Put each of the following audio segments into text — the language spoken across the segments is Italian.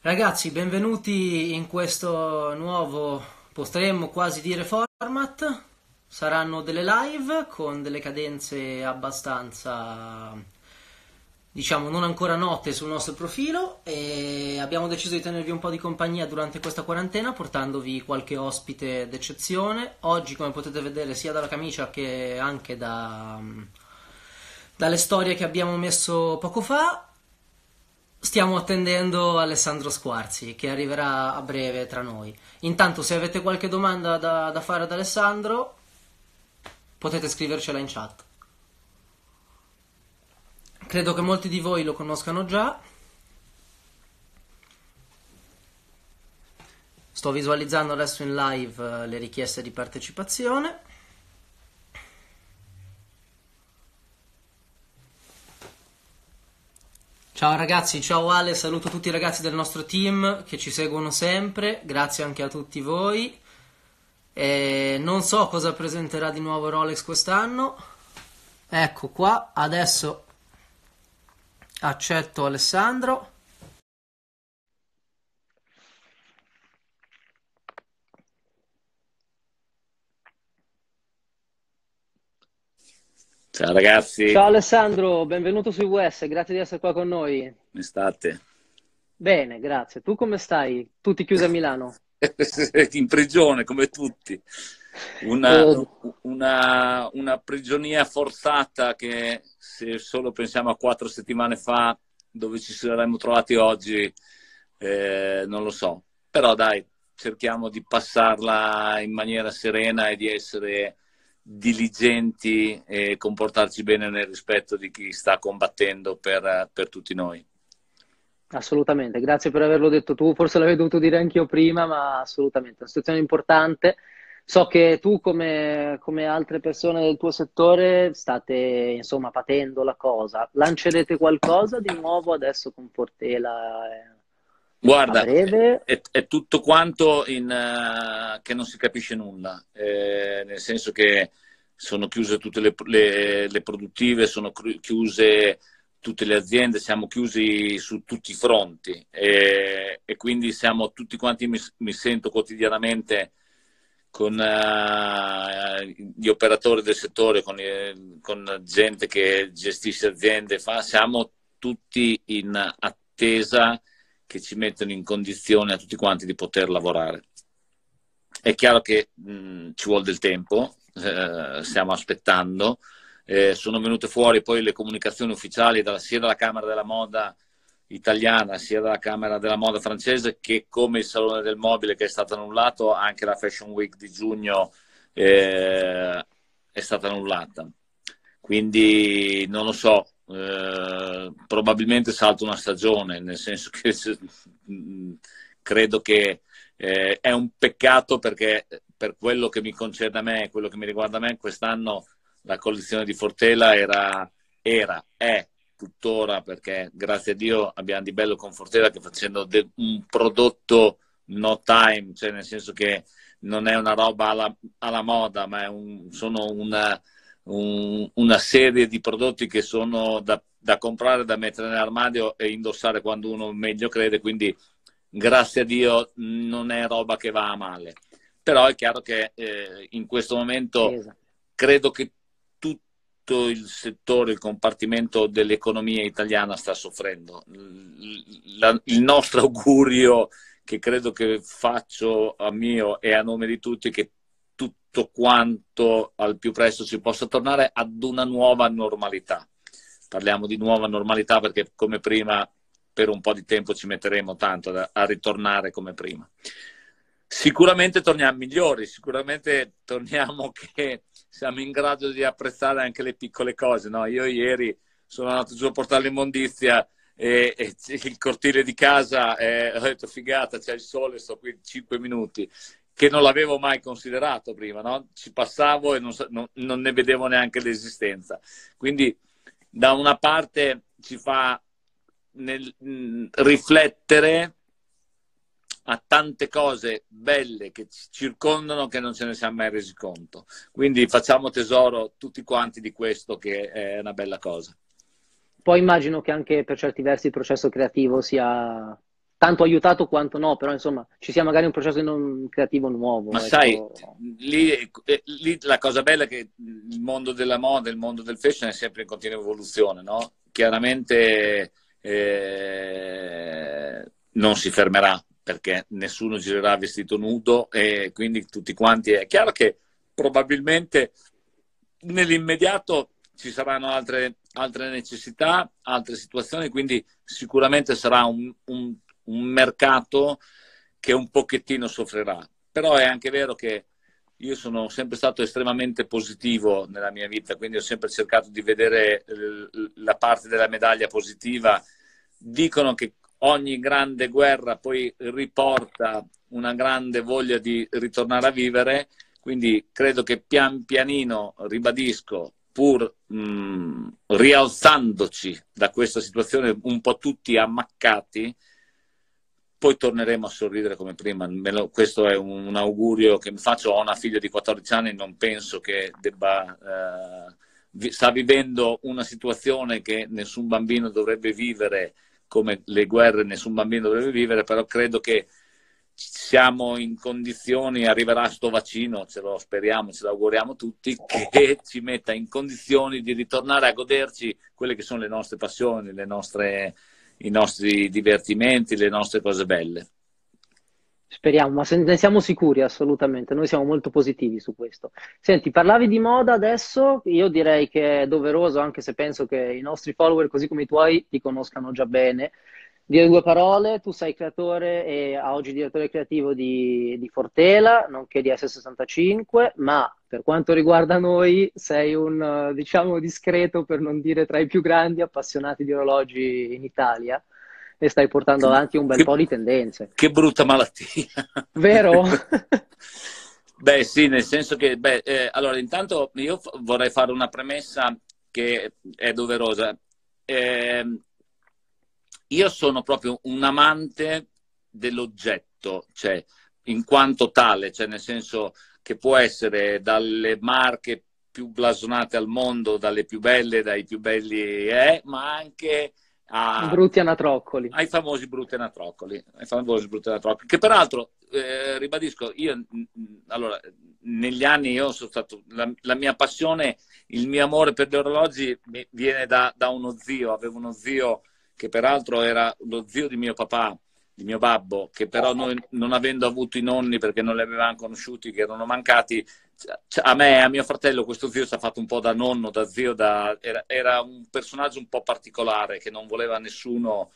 Ragazzi, benvenuti in questo nuovo, potremmo quasi dire format. Saranno delle live con delle cadenze abbastanza, diciamo, non ancora note sul nostro profilo e abbiamo deciso di tenervi un po' di compagnia durante questa quarantena portandovi qualche ospite d'eccezione. Oggi, come potete vedere, sia dalla camicia che anche da, dalle storie che abbiamo messo poco fa, Stiamo attendendo Alessandro Squarzi che arriverà a breve tra noi. Intanto, se avete qualche domanda da, da fare ad Alessandro, potete scrivercela in chat. Credo che molti di voi lo conoscano già. Sto visualizzando adesso in live eh, le richieste di partecipazione. Ciao ragazzi, ciao Ale, saluto tutti i ragazzi del nostro team che ci seguono sempre, grazie anche a tutti voi. E non so cosa presenterà di nuovo Rolex quest'anno. Ecco qua, adesso accetto Alessandro. Ciao ragazzi. Ciao Alessandro, benvenuto su US, grazie di essere qua con noi. Come state? Bene, grazie. Tu come stai? Tutti chiusi a Milano? In prigione, come tutti. Una, eh. una, una, prigionia forzata che se solo pensiamo a quattro settimane fa, dove ci saremmo trovati oggi, eh, non lo so. Però dai, cerchiamo di passarla in maniera serena e di essere diligenti e comportarci bene nel rispetto di chi sta combattendo per, per tutti noi. Assolutamente, grazie per averlo detto tu, forse l'avevo dovuto dire anche io prima, ma assolutamente, è una situazione importante. So che tu, come, come, altre persone del tuo settore, state insomma patendo la cosa. Lancerete qualcosa di nuovo adesso con Fortela? Eh, Guarda, è, è, tutto quanto in, uh, che non si capisce nulla, eh, nel senso che sono chiuse tutte le, le, le, produttive, sono chiuse tutte le aziende, siamo chiusi su tutti i fronti. E, e quindi siamo tutti quanti, mi, mi sento quotidianamente con uh, gli operatori del settore, con, con gente che gestisce aziende, fa, siamo tutti in attesa che ci mettono in condizione a tutti quanti di poter lavorare. È chiaro che mh, ci vuole del tempo, eh, stiamo aspettando, eh, sono venute fuori poi le comunicazioni ufficiali dalla, sia dalla Camera della Moda italiana sia dalla Camera della Moda francese che come il Salone del Mobile che è stato annullato, anche la Fashion Week di giugno eh, è stata annullata. Quindi non lo so, eh, probabilmente salto una stagione, nel senso che credo che eh, è un peccato perché per quello che mi concerne a me, quello che mi riguarda a me, quest'anno la collezione di Fortela era, era è tuttora perché grazie a Dio abbiamo di bello con Fortela che facendo de- un prodotto no time, cioè nel senso che non è una roba alla, alla moda, ma un, sono una, un, una serie di prodotti che sono da, da, comprare, da mettere nell'armadio e indossare quando uno meglio crede, quindi grazie a Dio non è roba che va a male. Però è chiaro che eh, in questo momento esatto. credo che tutto il settore, il compartimento dell'economia italiana sta soffrendo. La, il nostro augurio che credo che faccio a mio e a nome di tutti che tutto quanto al più presto si possa tornare ad una nuova normalità. Parliamo di nuova normalità perché come prima per un po' di tempo ci metteremo tanto a, ritornare come prima. Sicuramente torniamo migliori, sicuramente torniamo che siamo in grado di apprezzare anche le piccole cose. No? Io ieri sono andato giù a portare l'immondizia e, e il cortile di casa, e ho detto figata, c'è il sole, sto qui 5 minuti che non l'avevo mai considerato prima, no? ci passavo e non, non, non, ne vedevo neanche l'esistenza. Quindi da una parte ci fa nel, mh, riflettere a tante cose belle che ci circondano che non ce ne siamo mai resi conto. Quindi facciamo tesoro tutti quanti di questo che è una bella cosa. Poi immagino che anche per certi versi il processo creativo sia tanto aiutato quanto no, però insomma ci sia magari un processo non creativo nuovo. Ma ecco. sai, lì, lì, la cosa bella è che il mondo della moda, il mondo del fashion è sempre in continua evoluzione, no? Chiaramente eh, non si fermerà perché nessuno girerà vestito nudo e quindi tutti quanti è chiaro che probabilmente nell'immediato ci saranno altre, altre necessità, altre situazioni, quindi sicuramente sarà un, un, un mercato che un pochettino soffrirà. Però è anche vero che io sono sempre stato estremamente positivo nella mia vita, quindi ho sempre cercato di vedere la parte della medaglia positiva. Dicono che ogni grande guerra poi riporta una grande voglia di ritornare a vivere, quindi credo che pian pianino, ribadisco, pur mh, mm, rialzandoci da questa situazione un po' tutti ammaccati, poi torneremo a sorridere come prima. Lo, questo è un, un, augurio che mi faccio. Ho una figlia di 14 anni, non penso che debba. Eh, vi, sta vivendo una situazione che nessun bambino dovrebbe vivere, come le guerre nessun bambino dovrebbe vivere, però credo che siamo in condizioni, arriverà questo vaccino, ce lo speriamo, ce lo auguriamo tutti, che ci metta in condizioni di ritornare a goderci quelle che sono le nostre passioni, le nostre, i nostri divertimenti, le nostre cose belle. Speriamo, ma ne siamo sicuri assolutamente, noi siamo molto positivi su questo. Senti, parlavi di moda adesso, io direi che è doveroso, anche se penso che i nostri follower, così come i tuoi, ti conoscano già bene, Dire due parole, tu sei creatore e a oggi direttore creativo di, di, Fortela, nonché di S65, ma per quanto riguarda noi sei un, diciamo, discreto, per non dire tra i più grandi appassionati di orologi in Italia e stai portando avanti un bel che, po' di tendenze. Che brutta malattia. Vero? beh sì, nel senso che, beh, eh, allora intanto io vorrei fare una premessa che è doverosa. Eh, io sono proprio un amante dell'oggetto, cioè in quanto tale, cioè nel senso che può essere dalle marche più blasonate al mondo, dalle più belle, dai più belli, eh, ma anche a, brutti anatroccoli. Ai famosi brutti anatroccoli, ai famosi brutti anatroccoli. Che peraltro, eh, ribadisco, io allora, negli anni io sono stato, la, la, mia passione, il mio amore per gli orologi viene da, da uno zio, avevo uno zio che peraltro era lo zio di mio papà, di mio babbo, che però noi non avendo avuto i nonni perché non li avevamo conosciuti, che erano mancati, a me e a mio fratello questo zio si è fatto un po' da nonno, da zio, da, era, era, un personaggio un po' particolare che non voleva nessuno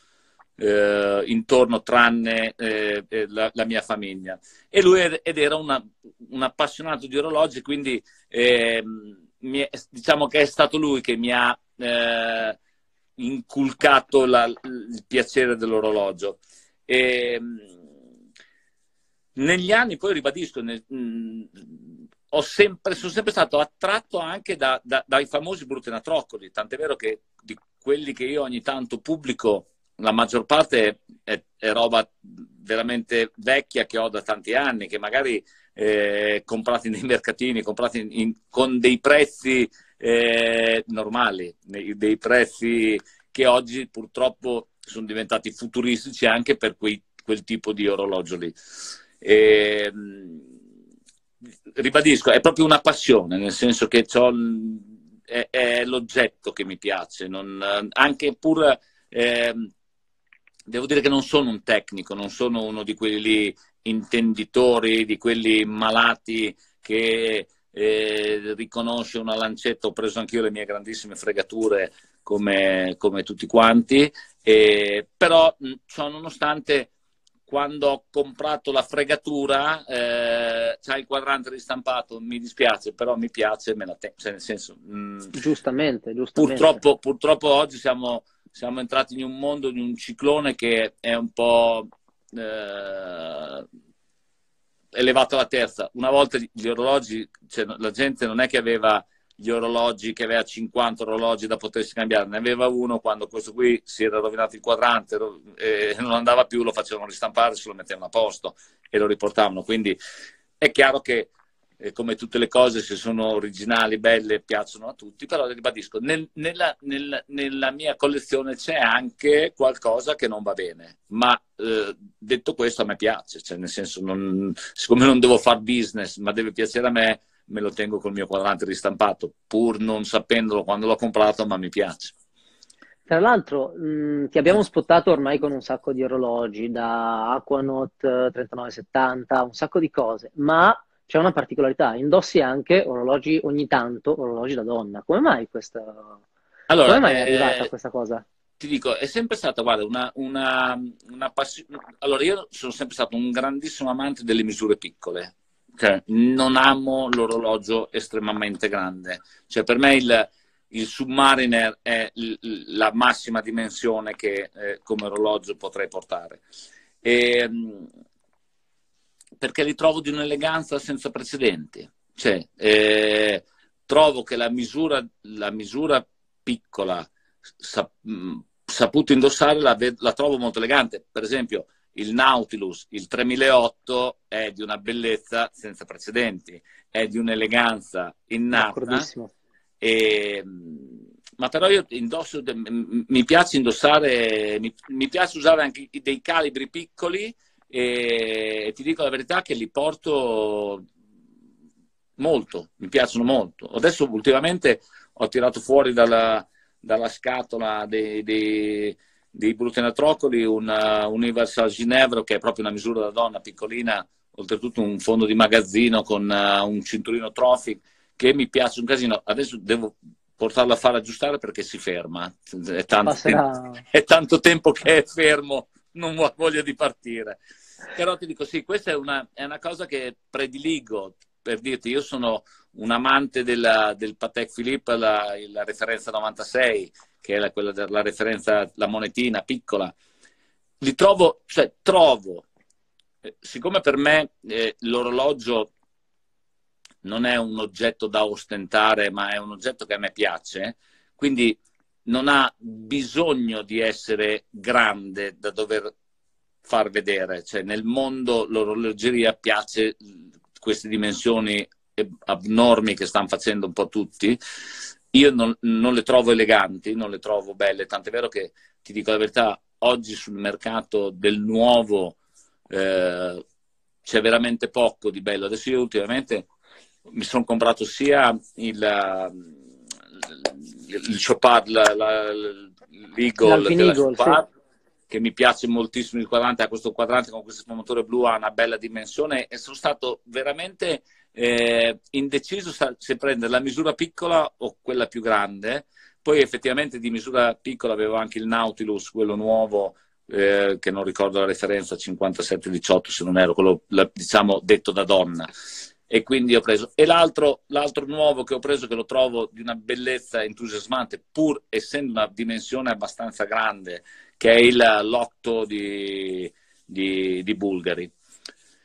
eh, intorno tranne eh, eh la, la, mia famiglia. E lui ed era una, un appassionato di orologi, quindi eh, è, diciamo che è stato lui che mi ha eh, inculcato la, il piacere dell'orologio. E, negli anni, poi ribadisco, nel, mh, sempre, sono sempre stato attratto anche da, da, dai famosi brutenatroccoli, tant'è vero che di quelli che io ogni tanto pubblico, la maggior parte è, è roba veramente vecchia che ho da tanti anni, che magari eh, comprati nei mercatini, comprati in, con dei prezzi eh, normali, dei prezzi che oggi purtroppo sono diventati futuristici anche per quei, quel tipo di orologio lì. E, ribadisco, è proprio una passione, nel senso che è, è, l'oggetto che mi piace, non, anche pur... Eh, devo dire che non sono un tecnico, non sono uno di quelli intenditori, di quelli malati che eh, riconosce una lancetta, ho preso anch'io le mie grandissime fregature come, come tutti quanti, eh, però ciò nonostante quando ho comprato la fregatura eh, c'è il quadrante ristampato, mi dispiace, però mi piace, me la tengo, cioè nel senso... Mh, giustamente, giustamente. Purtroppo, purtroppo oggi siamo, siamo, entrati in un mondo, in un ciclone che è un po' eh, elevato alla terza. Una volta gli orologi, cioè, la gente non è che aveva gli orologi, che aveva 50 orologi da potersi cambiare, ne aveva uno quando questo qui si era rovinato il quadrante e non andava più, lo facevano ristampare, se lo mettevano a posto e lo riportavano. Quindi è chiaro che eh, come tutte le cose, se sono originali, belle, piacciono a tutti, però ribadisco, nel, nella, nel, nella, mia collezione c'è anche qualcosa che non va bene, ma eh, detto questo a me piace, cioè nel senso, non, siccome non devo fare business, ma deve piacere a me, me lo tengo col mio quadrante ristampato, pur non sapendolo quando l'ho comprato, ma mi piace. Tra l'altro, mh, ti abbiamo spottato ormai con un sacco di orologi, da Aquanaut 3970, un sacco di cose, ma c'è una particolarità, indossi anche orologi ogni tanto, orologi da donna. Come mai questa... Allora, Come mai è arrivata eh, questa cosa? Ti dico, è sempre stata, guarda, una, una, una passione... Allora, io sono sempre stato un grandissimo amante delle misure piccole. Cioè, non amo l'orologio estremamente grande. Cioè, per me il, il Submariner è l- la massima dimensione che eh, come orologio potrei portare. E, ehm, perché li trovo di un'eleganza senza precedenti. Cioè, eh, trovo che la misura, la misura piccola, sa, mh, saputo indossare, la, la, trovo molto elegante. Per esempio, il Nautilus, il 3008, è di una bellezza senza precedenti, è di un'eleganza innata. E, ma però io indosso, mi piace indossare, mi, mi piace usare anche dei calibri piccoli e ti dico la verità che li porto molto, mi piacciono molto. Adesso ultimamente ho tirato fuori dalla, dalla scatola dei, dei, dei Brutenatrocoli un uh, Universal Ginevra che è proprio una misura da donna piccolina, oltretutto un fondo di magazzino con uh, un cinturino trophy che mi piace un casino. Adesso devo portarlo a far aggiustare perché si ferma. È tanto, tempo, è tanto tempo che è fermo, non ho voglia di partire. Però ti dico sì, questa è una, è una cosa che prediligo, per dirti, io sono un amante della, del Patek Philippe, la, la, referenza 96, che è la, quella della referenza, la monetina piccola. Li trovo, cioè trovo, eh, siccome per me eh, l'orologio non è un oggetto da ostentare, ma è un oggetto che a me piace, quindi non ha bisogno di essere grande da dover far vedere. Cioè, nel mondo l'orologeria piace queste dimensioni abnormi che stanno facendo un po' tutti. Io non, non, le trovo eleganti, non le trovo belle, tant'è vero che ti dico la verità, oggi sul mercato del nuovo eh, c'è veramente poco di bello. Adesso io ultimamente mi sono comprato sia il, il Chopard, l'Eagle della Chopard, che mi piace moltissimo il quadrante, ha questo quadrante con questo motore blu, ha una bella dimensione e sono stato veramente eh, indeciso se prendere la misura piccola o quella più grande. Poi effettivamente di misura piccola avevo anche il Nautilus, quello nuovo, eh, che non ricordo la referenza, 57-18 se non ero, quello diciamo detto da donna. E quindi ho preso. E l'altro, l'altro nuovo che ho preso, che lo trovo di una bellezza entusiasmante, pur essendo una dimensione abbastanza grande, che è il lotto di, di, di Bulgari.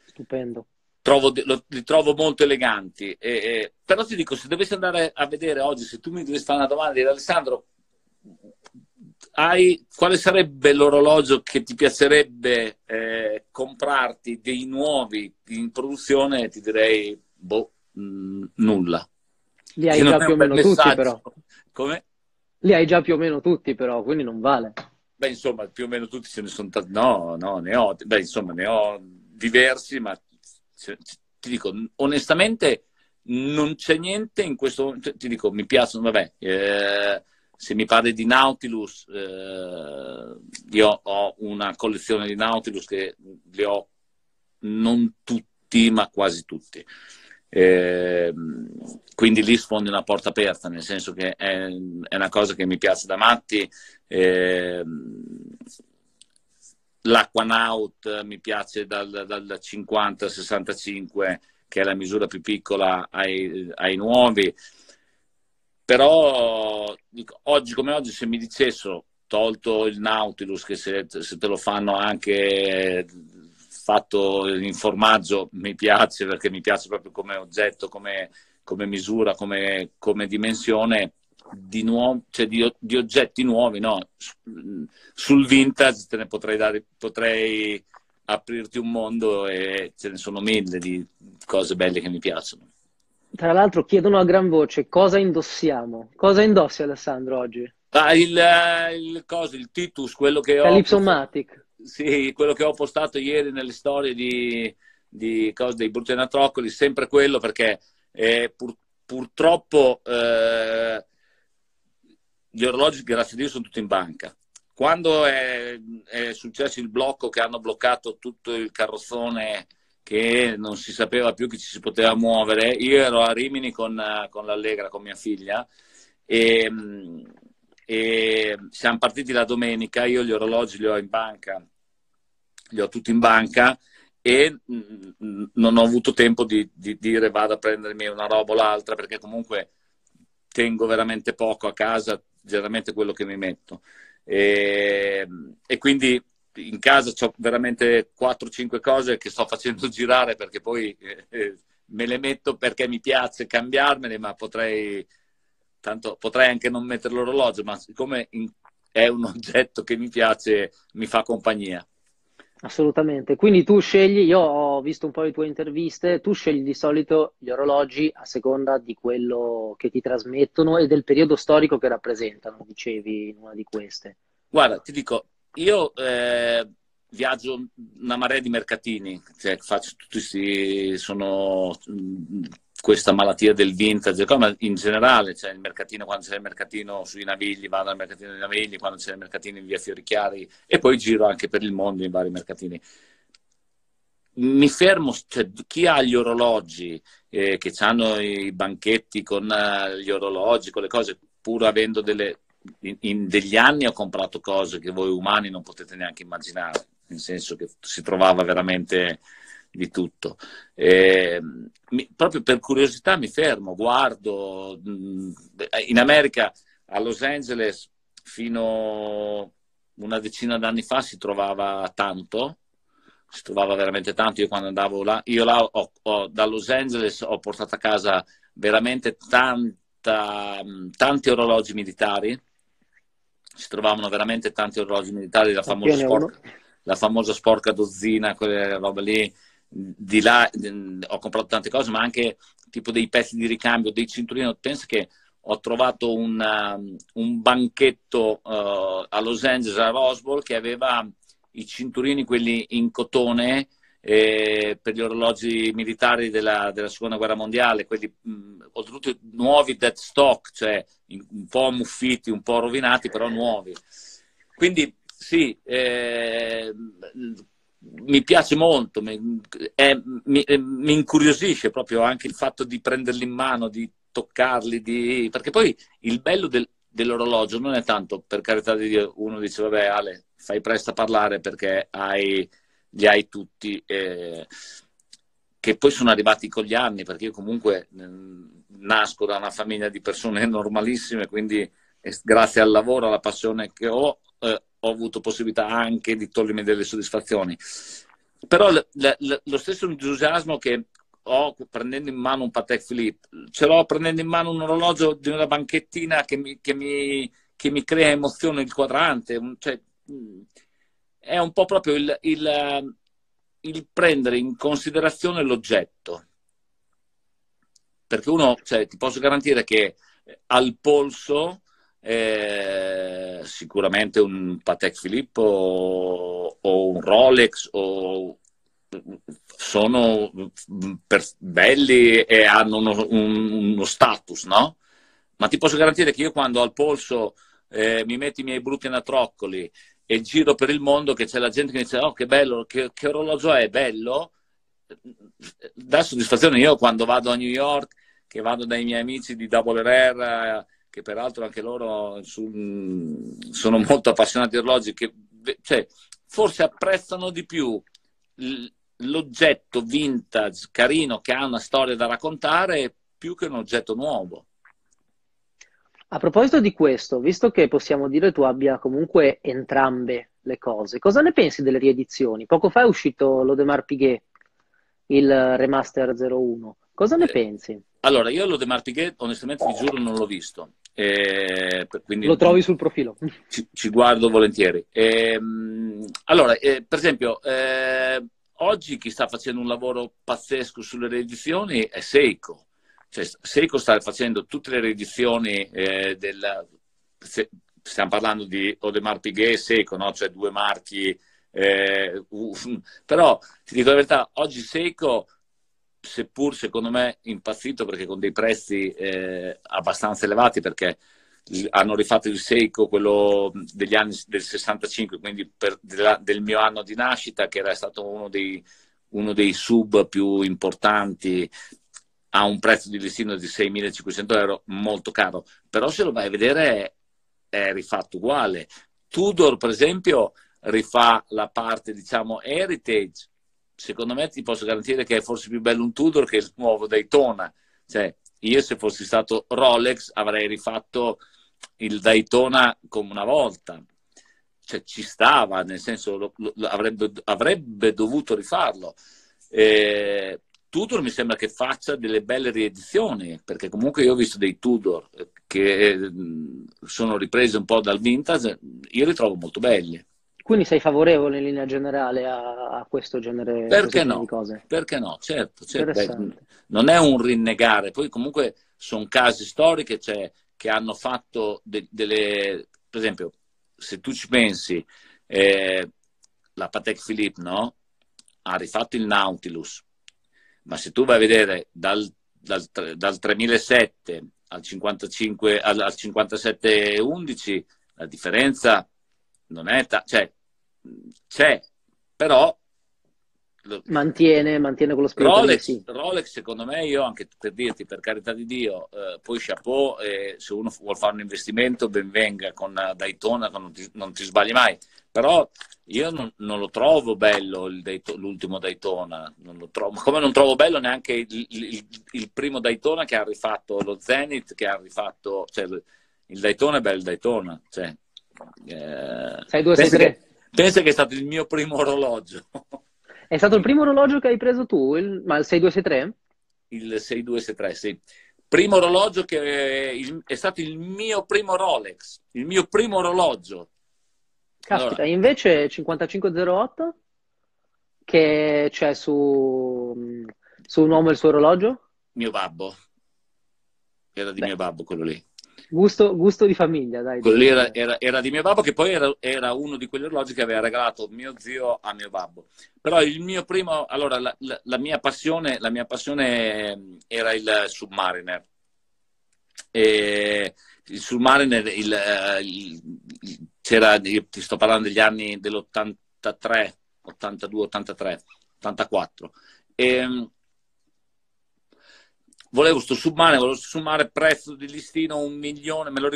Stupendo. Trovo, lo, li trovo molto eleganti, e, e, però ti dico, se dovessi andare a vedere oggi, se tu mi dovessi fare una domanda di Alessandro, hai, quale sarebbe l'orologio che ti piacerebbe eh, comprarti dei nuovi in produzione? Ti direi, boh, mh, mm, nulla. Li hai già più o meno tutti, però. Come? Li hai già più o meno tutti, però, quindi non vale. Beh, insomma, più o meno tutti ce ne sono tanti. No, no, ne ho, beh, insomma, ne ho diversi, ma ti dico, onestamente, non c'è niente in questo momento. Ti dico, mi piacciono, vabbè, eh, se mi parli di Nautilus, eh, io ho una collezione di Nautilus che li ho non tutti, ma quasi tutti. Eh, quindi lì sfondi una porta aperta, nel senso che è, è una cosa che mi piace da matti. Eh, L'Aquanaut mi piace dal, dal 50 al 65, che è la misura più piccola ai, ai nuovi. Però dico, oggi come oggi, se mi dicessero tolto il Nautilus, che se, se te lo fanno anche fatto in formaggio mi piace perché mi piace proprio come oggetto, come, come misura, come, come, dimensione di, nuovo, cioè di, di, oggetti nuovi. No? Sul vintage te ne potrei, dare, potrei aprirti un mondo e ce ne sono mille di cose belle che mi piacciono. tra l'altro chiedono a gran voce cosa indossiamo. Cosa indossi Alessandro oggi? Ah, il, eh, il, coso, il Titus, quello che Calypso Matic. Sì, quello che ho postato ieri nelle storie di, di cose, dei Brutenatroccoli, sempre quello perché eh, pur, purtroppo eh, gli orologi, grazie a Dio, sono tutti in banca. Quando è, è successo il blocco che hanno bloccato tutto il carrozzone che non si sapeva più che ci si poteva muovere. Io ero a Rimini con, con l'Allegra, con mia figlia, e, e, siamo partiti la domenica. Io gli orologi li ho in banca, li ho tutti in banca e non ho avuto tempo di, di dire vado a prendermi una roba o l'altra perché comunque tengo veramente poco a casa, generalmente quello che mi metto. E, e quindi in casa ho veramente 4-5 cose che sto facendo girare perché poi eh, eh, me le metto perché mi piace cambiarmele, ma potrei, tanto, potrei anche non mettere l'orologio, ma siccome è un oggetto che mi piace, mi fa compagnia. Assolutamente, quindi tu scegli, io ho visto un po' le tue interviste, tu scegli di solito gli orologi a seconda di quello che ti trasmettono e del periodo storico che rappresentano, dicevi in una di queste. Guarda, ti dico, io eh, viaggio una marea di mercatini, cioè faccio tutti questi, sono questa malattia del vintage, ma in generale c'è il mercatino, quando c'è il mercatino sui Navigli, vado al mercatino dei Navigli, quando c'è il mercatino in via Fiorichiari e poi giro anche per il mondo in vari mercatini. Mi fermo, cioè, chi ha gli orologi, eh, che hanno i banchetti con uh, gli orologi, con le cose, pur avendo delle, in, in, degli anni ho comprato cose che voi umani non potete neanche immaginare, nel senso che si trovava veramente di tutto. Eh, mi, proprio per curiosità mi fermo, guardo. In America, a Los Angeles, fino una decina d'anni fa si trovava tanto, si trovava veramente tanto. Io quando andavo là, io là ho, ho, da Los Angeles ho portato a casa veramente tanta, tanti orologi militari si trovavano veramente tanti orologi militari, la famosa, sporca, la famosa sporca dozzina, quelle robe lì. Di là ho comprato tante cose, ma anche tipo dei pezzi di ricambio, dei cinturini. Penso che ho trovato un, um, un banchetto uh, a Los Angeles, a Roswell, che aveva i cinturini, quelli in cotone, eh, per gli orologi militari della, della, seconda guerra mondiale, quelli mh, oltretutto nuovi dead stock, cioè un po' muffiti, un po' rovinati, però nuovi. Quindi sì, eh, mi piace molto, mi, è, mi, mi, incuriosisce proprio anche il fatto di prenderli in mano, di toccarli, di... perché poi il bello del, dell'orologio non è tanto, per carità di Dio, uno dice vabbè Ale, fai presto a parlare perché hai li hai tutti, eh, che poi sono arrivati con gli anni, perché io comunque eh, nasco da una famiglia di persone normalissime, quindi eh, grazie al lavoro, alla passione che ho, eh, ho avuto possibilità anche di togliermi delle soddisfazioni. Però l- l- lo stesso entusiasmo che ho prendendo in mano un Patek Philippe, ce l'ho prendendo in mano un orologio di una banchettina che mi, che mi, che mi crea emozione il quadrante, cioè, è un po' proprio il, il, il prendere in considerazione l'oggetto. Perché uno, cioè, ti posso garantire che al polso eh, sicuramente un Patek Philippe o, un Rolex o, sono per, belli e hanno uno, un, uno, status, no? Ma ti posso garantire che io quando al polso eh, mi metto i miei brutti anatroccoli e giro per il mondo che c'è la gente che dice oh che bello, che, che orologio è, bello, dà soddisfazione. Io quando vado a New York, che vado dai miei amici di Double Rare, che peraltro anche loro su, sono molto appassionati di orologi, che cioè, forse apprezzano di più l'oggetto vintage, carino, che ha una storia da raccontare, più che un oggetto nuovo. A proposito di questo, visto che possiamo dire tu abbia comunque entrambe le cose, cosa ne pensi delle riedizioni? Poco fa è uscito l'Odemar Piguet, il remaster 01. Cosa ne eh, pensi? Allora, io l'Odemar Piguet, onestamente vi giuro, non l'ho visto. Eh, Lo trovi sul profilo? Ci, ci guardo volentieri. Eh, allora, eh, per esempio, eh, oggi chi sta facendo un lavoro pazzesco sulle riedizioni è Seiko cioè, Seiko sta facendo tutte le riedizioni eh, del... Se, stiamo parlando di Audemars Piguet e Seiko, no? cioè due marchi. Uh, però ti dico la verità, oggi Seiko, seppur secondo me impazzito perché con dei prezzi eh, abbastanza elevati, perché hanno rifatto il Seiko, quello degli anni del 65, quindi per, della, del mio anno di nascita, che era stato uno dei, uno dei sub più importanti ha un prezzo di listino di 6.500 euro, molto caro, però se lo vai a vedere è, è rifatto uguale. Tudor, per esempio, rifà la parte, diciamo, heritage. Secondo me ti posso garantire che è forse più bello un Tudor che il nuovo Daytona. Cioè, io se fossi stato Rolex avrei rifatto il Daytona come una volta. Cioè, ci stava, nel senso, lo, lo, avrebbe, avrebbe, dovuto rifarlo. Eh, Tudor mi sembra che faccia delle belle riedizioni, perché comunque io ho visto dei Tudor che mm, sono ripresi un po' dal vintage, io li trovo molto belli. Quindi sei favorevole in linea generale a, a questo genere, Perché no? di cose? Perché no? Certo, certo. non è un rinnegare, poi comunque sono casi storici cioè, che hanno fatto de- delle... Per esempio, se tu ci pensi, eh, la Patek Philippe, no? Ha rifatto il Nautilus, ma se tu vai a vedere dal, dal, dal 3007 al 55 al, al 5711 la differenza non è ta- cioè, c'è però mantiene, mantiene quello spirito Rolex, sì. Rolex secondo me io anche per dirti per carità di Dio eh, poi chapeau eh, se uno vuole fare un investimento ben venga con Daytona non ti, non ti sbagli mai però io non, non, lo trovo bello Daytona, l'ultimo Daytona, non trovo, come non trovo bello neanche il, il, il, primo Daytona che ha rifatto lo Zenith, che ha rifatto, cioè, il Daytona è bello Daytona. Cioè, eh, 6, 2, 6, 3. Pensa che è stato il mio primo orologio. È stato il primo orologio che hai preso tu, il, ma il 6263? Il 6263, sì. Primo orologio che è, è stato il mio primo Rolex, il mio primo orologio Caspita, allora. invece 5508 che c'è su, su un uomo e il suo orologio? Mio babbo. Era di Beh. mio babbo quello lì. Gusto, gusto, di famiglia, dai. Quello lì era, era, era, di mio babbo, che poi era, era, uno di quegli orologi che aveva regalato mio zio a mio babbo. Però il mio primo, allora, la, la, la, mia, passione, la mia passione era il Submariner. E il Submariner, il, eh, il, il, c'era, ti sto parlando degli anni dell'83, 82, 83, 84. E, volevo sto submare, volevo submare prezzo di listino un milione, me lo,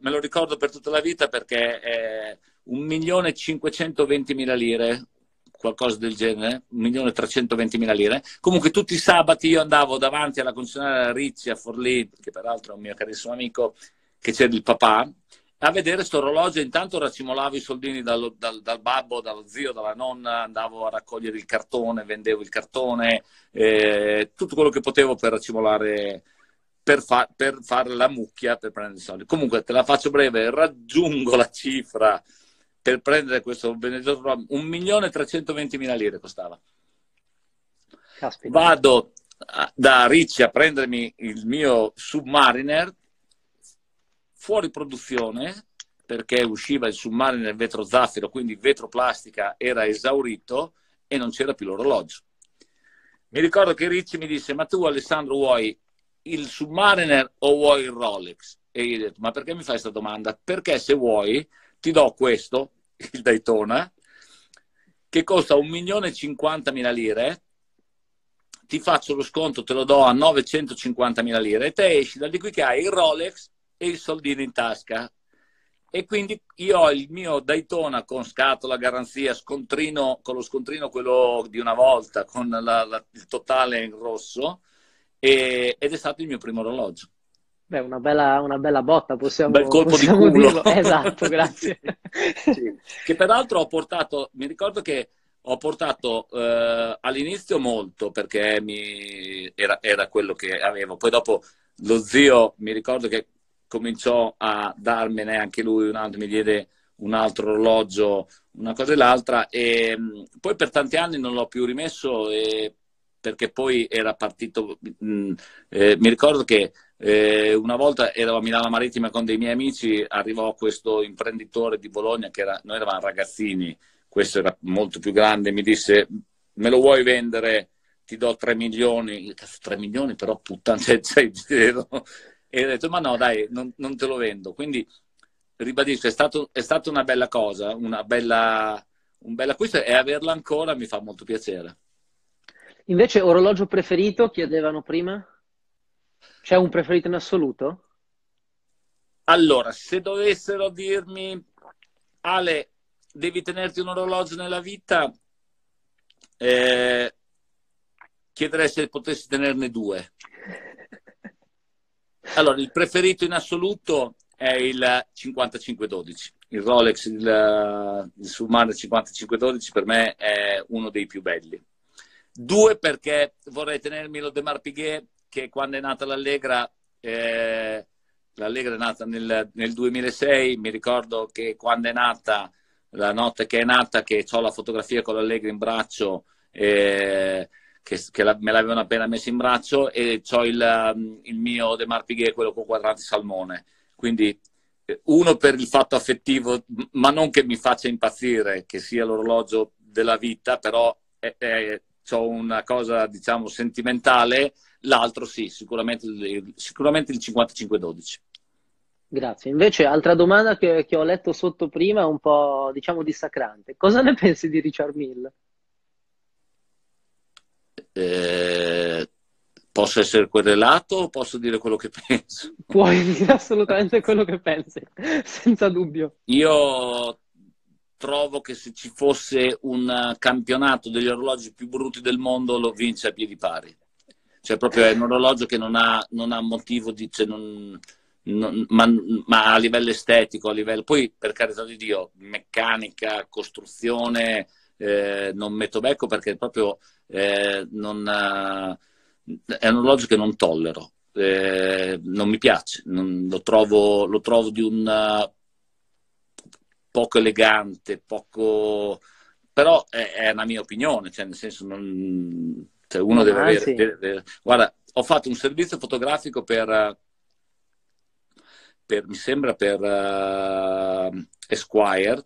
me lo ricordo per tutta la vita perché è un milione e 520 mila lire, qualcosa del genere, un milione e 320 mila lire. Comunque tutti i sabati io andavo davanti alla concessionaria Rizzi a Forlì, che peraltro è un mio carissimo amico, che c'era il papà, a vedere questo orologio. Intanto racimolavo i soldini dal, dal, dal, babbo, dallo zio, dalla nonna, andavo a raccogliere il cartone, vendevo il cartone, eh, tutto quello che potevo per racimolare, per, fa, per fare la mucchia, per prendere i soldi. Comunque, te la faccio breve, raggiungo la cifra per prendere questo benedetto un milione 320 mila lire costava. Caspita. Vado da Ricci a prendermi il mio Submariner fuori produzione perché usciva il Submariner nel vetro zaffiro, quindi il vetro plastica era esaurito e non c'era più l'orologio. Mi ricordo che Ricci mi disse, ma tu Alessandro vuoi il Submariner o vuoi il Rolex? E io gli ho detto, ma perché mi fai questa domanda? Perché se vuoi ti do questo, il Daytona, che costa 1.050.000 lire, ti faccio lo sconto, te lo do a 950.000 lire e te esci da di qui che hai il Rolex e il soldino in tasca. E quindi io ho il mio Daytona con scatola, garanzia, scontrino, con lo scontrino quello di una volta, con la, la, il totale in rosso, e, ed è stato il mio primo orologio. Beh, una bella, una bella botta, possiamo, Bel colpo possiamo di culo. dirlo. Esatto, grazie. sì. Che peraltro ho portato, mi ricordo che ho portato eh, all'inizio molto perché mi, era, era, quello che avevo, poi dopo lo zio mi ricordo che cominciò a darmene anche lui un altro, mi diede un altro orologio, una cosa e l'altra, e poi per tanti anni non l'ho più rimesso, e, perché poi era partito, mm, eh, mi ricordo che eh, una volta ero a Milano Marittima con dei miei amici, arrivò questo imprenditore di Bologna, che era, noi eravamo ragazzini, questo era molto più grande, mi disse me lo vuoi vendere, ti do 3 milioni, cazzo 3 milioni però puttana, cioè, cioè, e ho detto ma no dai, non, non te lo vendo, quindi ribadisco, è, stato, è stata una bella cosa, una bella, un bel acquisto e averla ancora mi fa molto piacere. Invece orologio preferito, chiedevano prima? C'è un preferito in assoluto? Allora, se dovessero dirmi, Ale, devi tenerti un orologio nella vita, eh, chiederei se potessi tenerne due. Allora, il preferito in assoluto è il 5512. Il Rolex, il, il Submariner 5512 per me è uno dei più belli. Due perché vorrei tenermi lo De Marpiguet che quando è nata l'Allegra, eh, l'Allegra è nata nel, nel, 2006, mi ricordo che quando è nata, la notte che è nata, che ho la fotografia con l'Allegra in braccio, eh, che, che la, me l'avevano appena messo in braccio, e ho il, il mio De Marpiguet, quello con quadranti salmone. Quindi eh, uno per il fatto affettivo, ma non che mi faccia impazzire, che sia l'orologio della vita, però è, è, ho una cosa, diciamo, sentimentale, l'altro sì, sicuramente, sicuramente il 55-12. Grazie. Invece, altra domanda che, che, ho letto sotto prima, un po', diciamo, dissacrante. Cosa ne pensi di Richard Mill? Eh, posso essere querelato o posso dire quello che penso? Puoi dire assolutamente quello che pensi, senza dubbio. Io trovo che se ci fosse un campionato degli orologi più brutti del mondo lo vince a piedi pari. Cioè proprio è un orologio che non ha, non ha motivo di... Cioè non, non, ma, ma, a livello estetico, a livello... Poi per carità di Dio, meccanica, costruzione, eh, non metto becco perché proprio eh, non, è un orologio che non tollero. Eh, non mi piace, non, lo, trovo, lo trovo di un poco elegante, poco... però è, è una mia opinione, cioè nel senso non... Cioè uno deve avere, deve, deve... Guarda, ho fatto un servizio fotografico per, per mi sembra per uh, Esquire,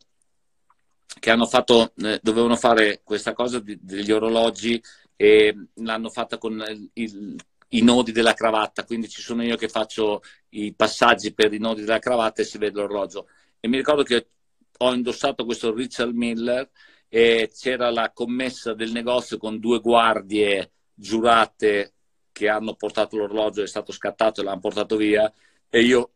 che hanno fatto, eh, dovevano fare questa cosa di, degli orologi e l'hanno fatta con il, i nodi della cravatta, quindi ci sono io che faccio i passaggi per i nodi della cravatta e si vede l'orologio. E mi ricordo che ho indossato questo Richard Miller e c'era la commessa del negozio con due guardie giurate che hanno portato l'orologio, è stato scattato e l'hanno portato via e io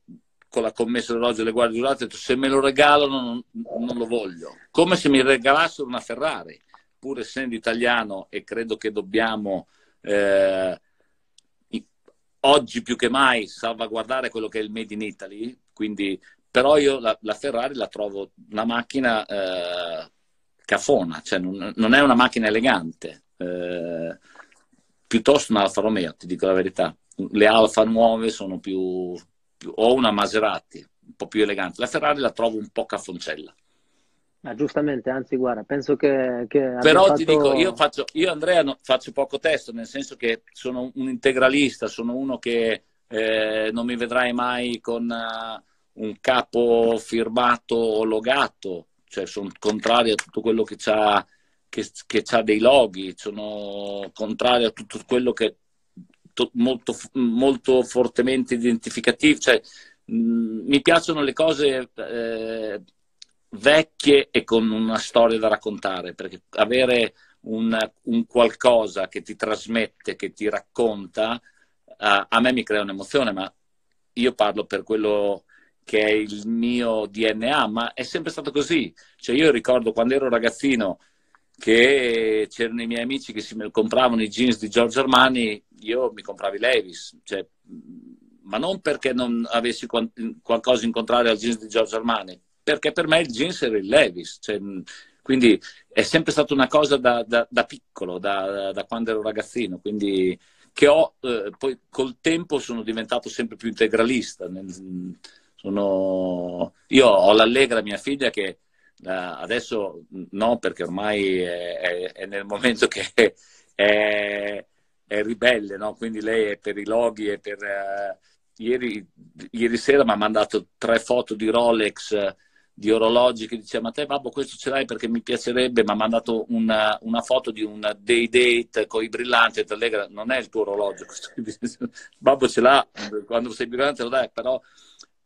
con la commessa dell'orologio e le guardie giurate ho detto se me lo regalano non, non lo voglio, come se mi regalassero una Ferrari, pur essendo italiano e credo che dobbiamo eh, oggi più che mai salvaguardare quello che è il Made in Italy, quindi però io la, la Ferrari la trovo una macchina eh, cafona, cioè non, non, è una macchina elegante, eh, piuttosto una Alfa Romeo, ti dico la verità. Le Alfa nuove sono più, o una Maserati, un po' più elegante. La Ferrari la trovo un po' cafoncella. Ah, giustamente, anzi, guarda, penso che. che Però fatto... ti dico, io, faccio, io Andrea no, faccio poco testo, nel senso che sono un integralista, sono uno che eh, non mi vedrai mai con. Uh, un capo firmato o logato, cioè sono contrari a tutto quello che ha che, che dei loghi, sono contrari a tutto quello che è to, molto, molto fortemente identificativo, cioè, mh, mi piacciono le cose eh, vecchie e con una storia da raccontare, perché avere un, un qualcosa che ti trasmette, che ti racconta, a, a me mi crea un'emozione, ma io parlo per quello che è il mio DNA, ma è sempre stato così. Cioè io ricordo quando ero ragazzino che c'erano i miei amici che si compravano i jeans di Giorgio Armani, io mi compravi Levis, cioè, ma non perché non avessi qualcosa in contrario al jeans di Giorgio Armani, perché per me il jeans era il Levis. Cioè, quindi è sempre stata una cosa da, da, da piccolo, da, da, quando ero ragazzino, quindi che ho, eh, poi col tempo sono diventato sempre più integralista. Nel, sono... Io ho l'Allegra, mia figlia, che adesso no, perché ormai è, è, nel momento che è, è ribelle, no? quindi lei è per i loghi e per... Uh, ieri, ieri, sera mi ha mandato tre foto di Rolex di orologi che diceva ma te babbo questo ce l'hai perché mi piacerebbe mi ha mandato una, una, foto di un day date con i brillanti e non è il tuo orologio babbo ce l'ha quando sei brillante lo dai però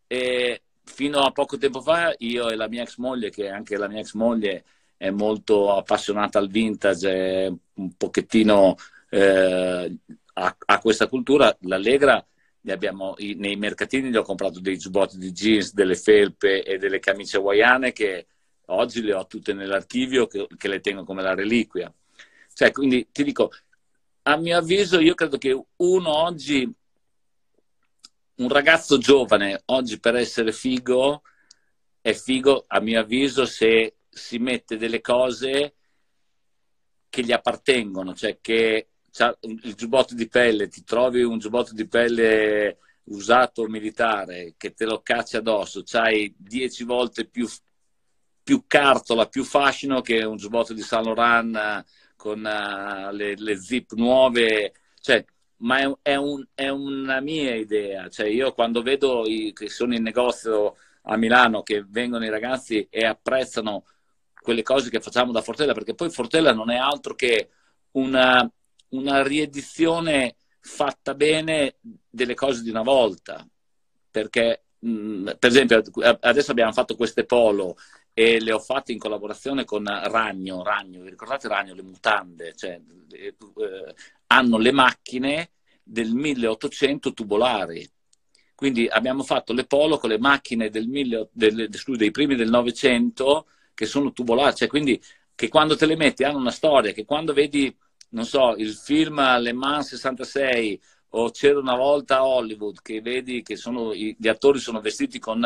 eh, fino a poco tempo fa io e la mia ex moglie che anche la mia ex moglie è molto appassionata al vintage un pochettino eh, a, a questa cultura l'Allegra abbiamo, nei mercatini gli ho comprato dei giubbotti di jeans, delle felpe e delle camicie hawaiane che oggi le ho tutte nell'archivio che, che le tengo come la reliquia. Cioè, quindi ti dico, a mio avviso, io credo che uno oggi, un ragazzo giovane, oggi per essere figo, è figo, a mio avviso, se si mette delle cose che gli appartengono, cioè che il giubbotto di pelle, ti trovi un giubbotto di pelle usato militare che te lo cacci addosso, c'hai dieci volte più, più, cartola, più fascino che un giubbotto di Saint Laurent con uh, le, le, zip nuove, cioè, ma è, è, un, è, una mia idea, cioè, io quando vedo i, che sono in negozio a Milano che vengono i ragazzi e apprezzano quelle cose che facciamo da Fortella, perché poi Fortella non è altro che una, una riedizione fatta bene delle cose di una volta. Perché, mh, mm, per esempio, adesso abbiamo fatto queste polo e le ho fatte in collaborazione con Ragno. Ragno, vi ricordate Ragno? Le mutande, cioè, eh, hanno le macchine del 1800 tubolari. Quindi abbiamo fatto le polo con le macchine del mille, del, dei primi del Novecento che sono tubolari, cioè quindi che quando te le metti hanno una storia, che quando vedi non so, il film Le Mans 66 o C'era una volta a Hollywood, che vedi che sono, gli attori sono vestiti con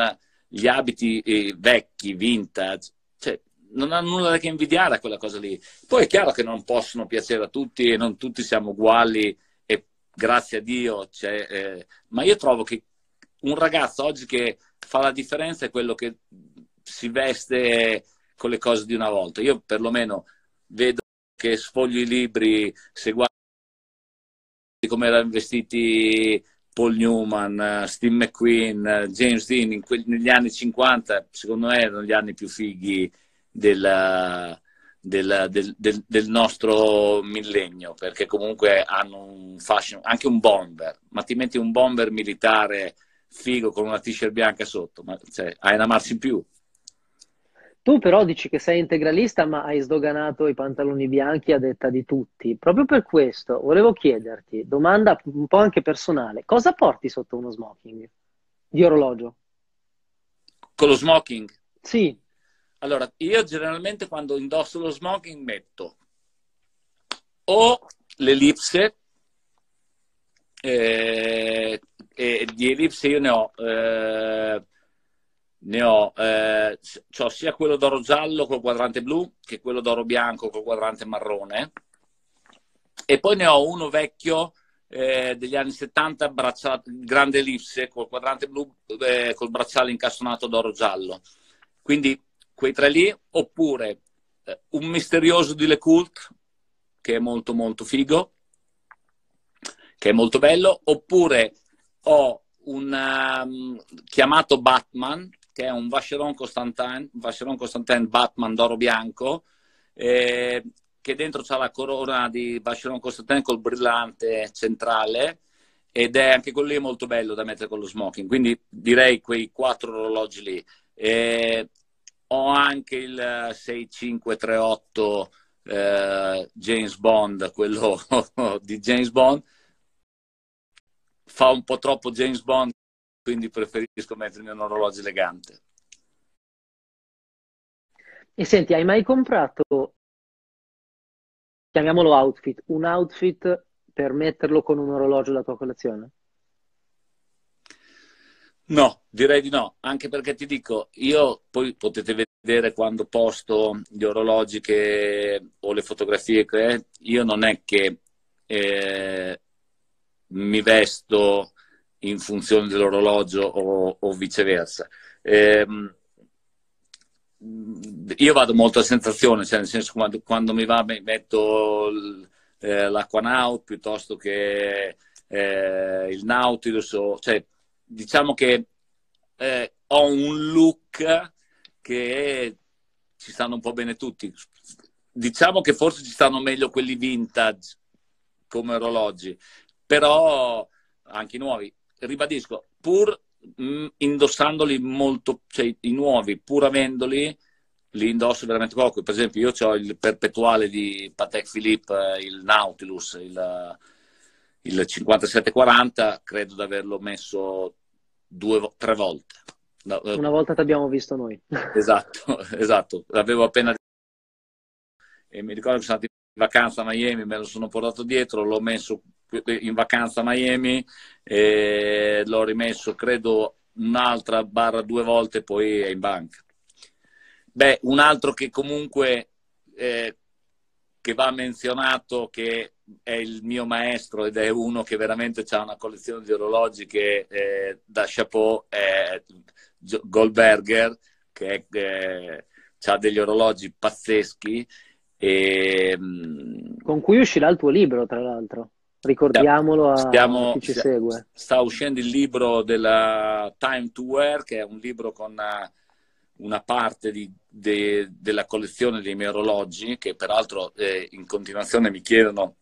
gli abiti eh, vecchi, vintage, cioè non hanno nulla da che invidiare a quella cosa lì. Poi è chiaro che non possono piacere a tutti e non tutti siamo uguali e grazie a Dio, cioè, eh, ma io trovo che un ragazzo oggi che fa la differenza è quello che si veste con le cose di una volta. Io perlomeno vedo che sfoglio i libri, se guardi come erano vestiti Paul Newman, Steve McQueen, James Dean que- negli anni 50, secondo me erano gli anni più fighi del, del, del, del, nostro millennio, perché comunque hanno un fascino, anche un bomber, ma ti metti un bomber militare figo con una t-shirt bianca sotto, ma cioè, hai una marcia in più. Tu però dici che sei integralista, ma hai sdoganato i pantaloni bianchi a detta di tutti. Proprio per questo volevo chiederti, domanda un po' anche personale, cosa porti sotto uno smoking di orologio? Con lo smoking? Sì. Allora, io generalmente quando indosso lo smoking metto o l'ellipse, eh, e di ellipse io ne ho eh, ne ho, eh, ho sia quello d'oro giallo col quadrante blu che quello d'oro bianco col quadrante marrone. E poi ne ho uno vecchio eh, degli anni 70 braccia, grande ellisse col quadrante blu eh, col bracciale incastonato d'oro giallo. Quindi quei tre lì oppure eh, un misterioso di Le Cult che è molto molto figo che è molto bello oppure ho un um, chiamato Batman che è un Vacheron Constantin, Vacheron Constantin Batman d'oro bianco, eh, che dentro c'ha la corona di Vacheron Constantin col brillante centrale ed è anche quello lì molto bello da mettere con lo smoking. Quindi direi quei quattro orologi lì. Eh, ho anche il 6538 eh, James Bond, quello di James Bond. Fa un po' troppo James Bond quindi preferisco mettermi un orologio elegante. E senti, hai mai comprato, chiamiamolo outfit, un outfit per metterlo con un orologio della tua collezione? No, direi di no, anche perché ti dico, io poi potete vedere quando posto gli orologi che, o le fotografie che io non è che eh, mi vesto in funzione dell'orologio o, o viceversa. Eh, io vado molto a sensazione, cioè nel senso quando, quando mi va metto eh, l'Aquanaut piuttosto che eh, il Nautilus, o, cioè, diciamo che eh, ho un look che ci stanno un po' bene tutti. Diciamo che forse ci stanno meglio quelli vintage come orologi, però anche i nuovi. Ribadisco, pur mh, mm, indossandoli molto, cioè i nuovi, pur avendoli, li indosso veramente poco. Per esempio, io ho il perpetuale di Patek Philippe, il Nautilus, il, il 5740, credo di averlo messo due, tre volte. Eh, Una volta ti abbiamo visto noi. Esatto, esatto. L'avevo appena e mi ricordo che sono andato in vacanza a Miami, me lo sono portato dietro, l'ho messo in vacanza a Miami e l'ho rimesso, credo, un'altra barra due volte, poi è in banca. Beh, un altro che comunque eh, che va menzionato, che è il mio maestro ed è uno che veramente ha una collezione di orologi che eh, da chapeau è Goldberger, che eh, ha degli orologi pazzeschi. E, mm, Con cui uscirà il tuo libro, tra l'altro. Ricordiamolo a, stiamo, chi ci segue. Sta uscendo il libro della Time to Wear, che è un libro con una, una parte di, de, della collezione dei miei orologi, che peraltro eh, in continuazione mi chiedono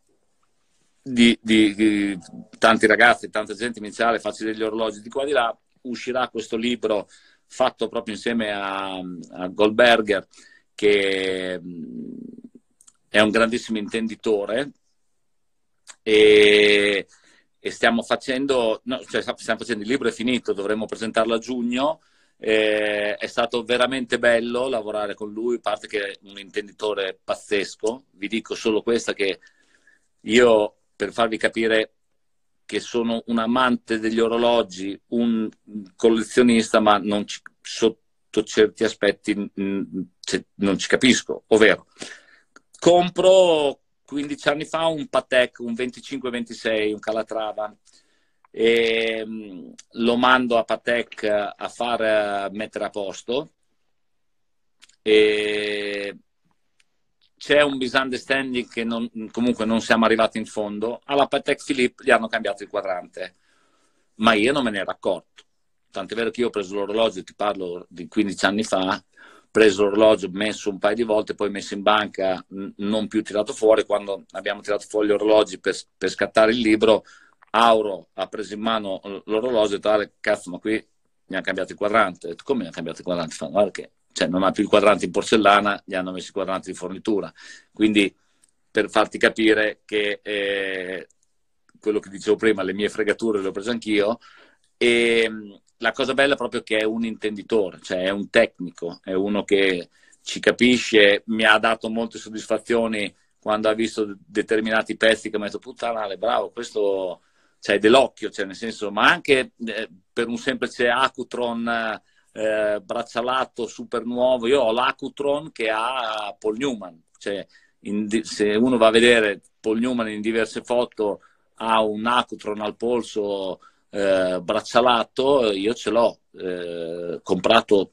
di, di, di, tanti ragazzi, tanta gente iniziale, faccio degli orologi di qua e di là. Uscirà questo libro fatto proprio insieme a, a Goldberger, che mm, è un grandissimo intenditore e, e stiamo facendo, no, cioè stiamo facendo il libro è finito, dovremmo presentarlo a giugno. Eh, è stato veramente bello lavorare con lui, a parte che è un intenditore pazzesco. Vi dico solo questa che io, per farvi capire che sono un amante degli orologi, un collezionista, ma non ci, sotto certi aspetti non ci capisco. Ovvero, compro 15 anni fa un Patek, un 25-26, un Calatrava, e mm, lo mando a Patek a far eh, mettere a posto. E c'è un misunderstanding che non, comunque non siamo arrivati in fondo. Alla Patek Philippe gli hanno cambiato il quadrante, ma io non me ne ero accorto. Tant'è vero che io ho preso l'orologio, ti parlo di 15 anni fa, preso l'orologio, messo un paio di volte, poi messo in banca, non più tirato fuori. Quando abbiamo tirato fuori gli orologi per, per scattare il libro, Auro ha preso in mano l'orologio e ha detto, cazzo, ma qui mi hanno cambiato il quadrante. Detto, come mi hanno cambiato il quadrante? Fa, guarda che cioè, non ha più il quadrante in porcellana, gli hanno messo i quadranti di fornitura. Quindi, per farti capire che eh, quello che dicevo prima, le mie fregature le ho prese anch'io, e la cosa bella è proprio che è un intenditore, cioè è un tecnico, è uno che ci capisce, mi ha dato molte soddisfazioni quando ha visto determinati pezzi che mi ha detto puttana, bravo, questo cioè, dell'occhio, cioè, nel senso, ma anche eh, per un semplice Acutron eh, braccialato super nuovo, io ho l'Acutron che ha Paul Newman, cioè, in, se uno va a vedere Paul Newman in diverse foto ha un Acutron al polso eh, braccialato, io ce l'ho, eh, comprato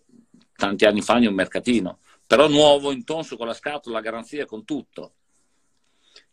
tanti anni fa in un mercatino, però nuovo, intonso, con la scatola, la garanzia, con tutto.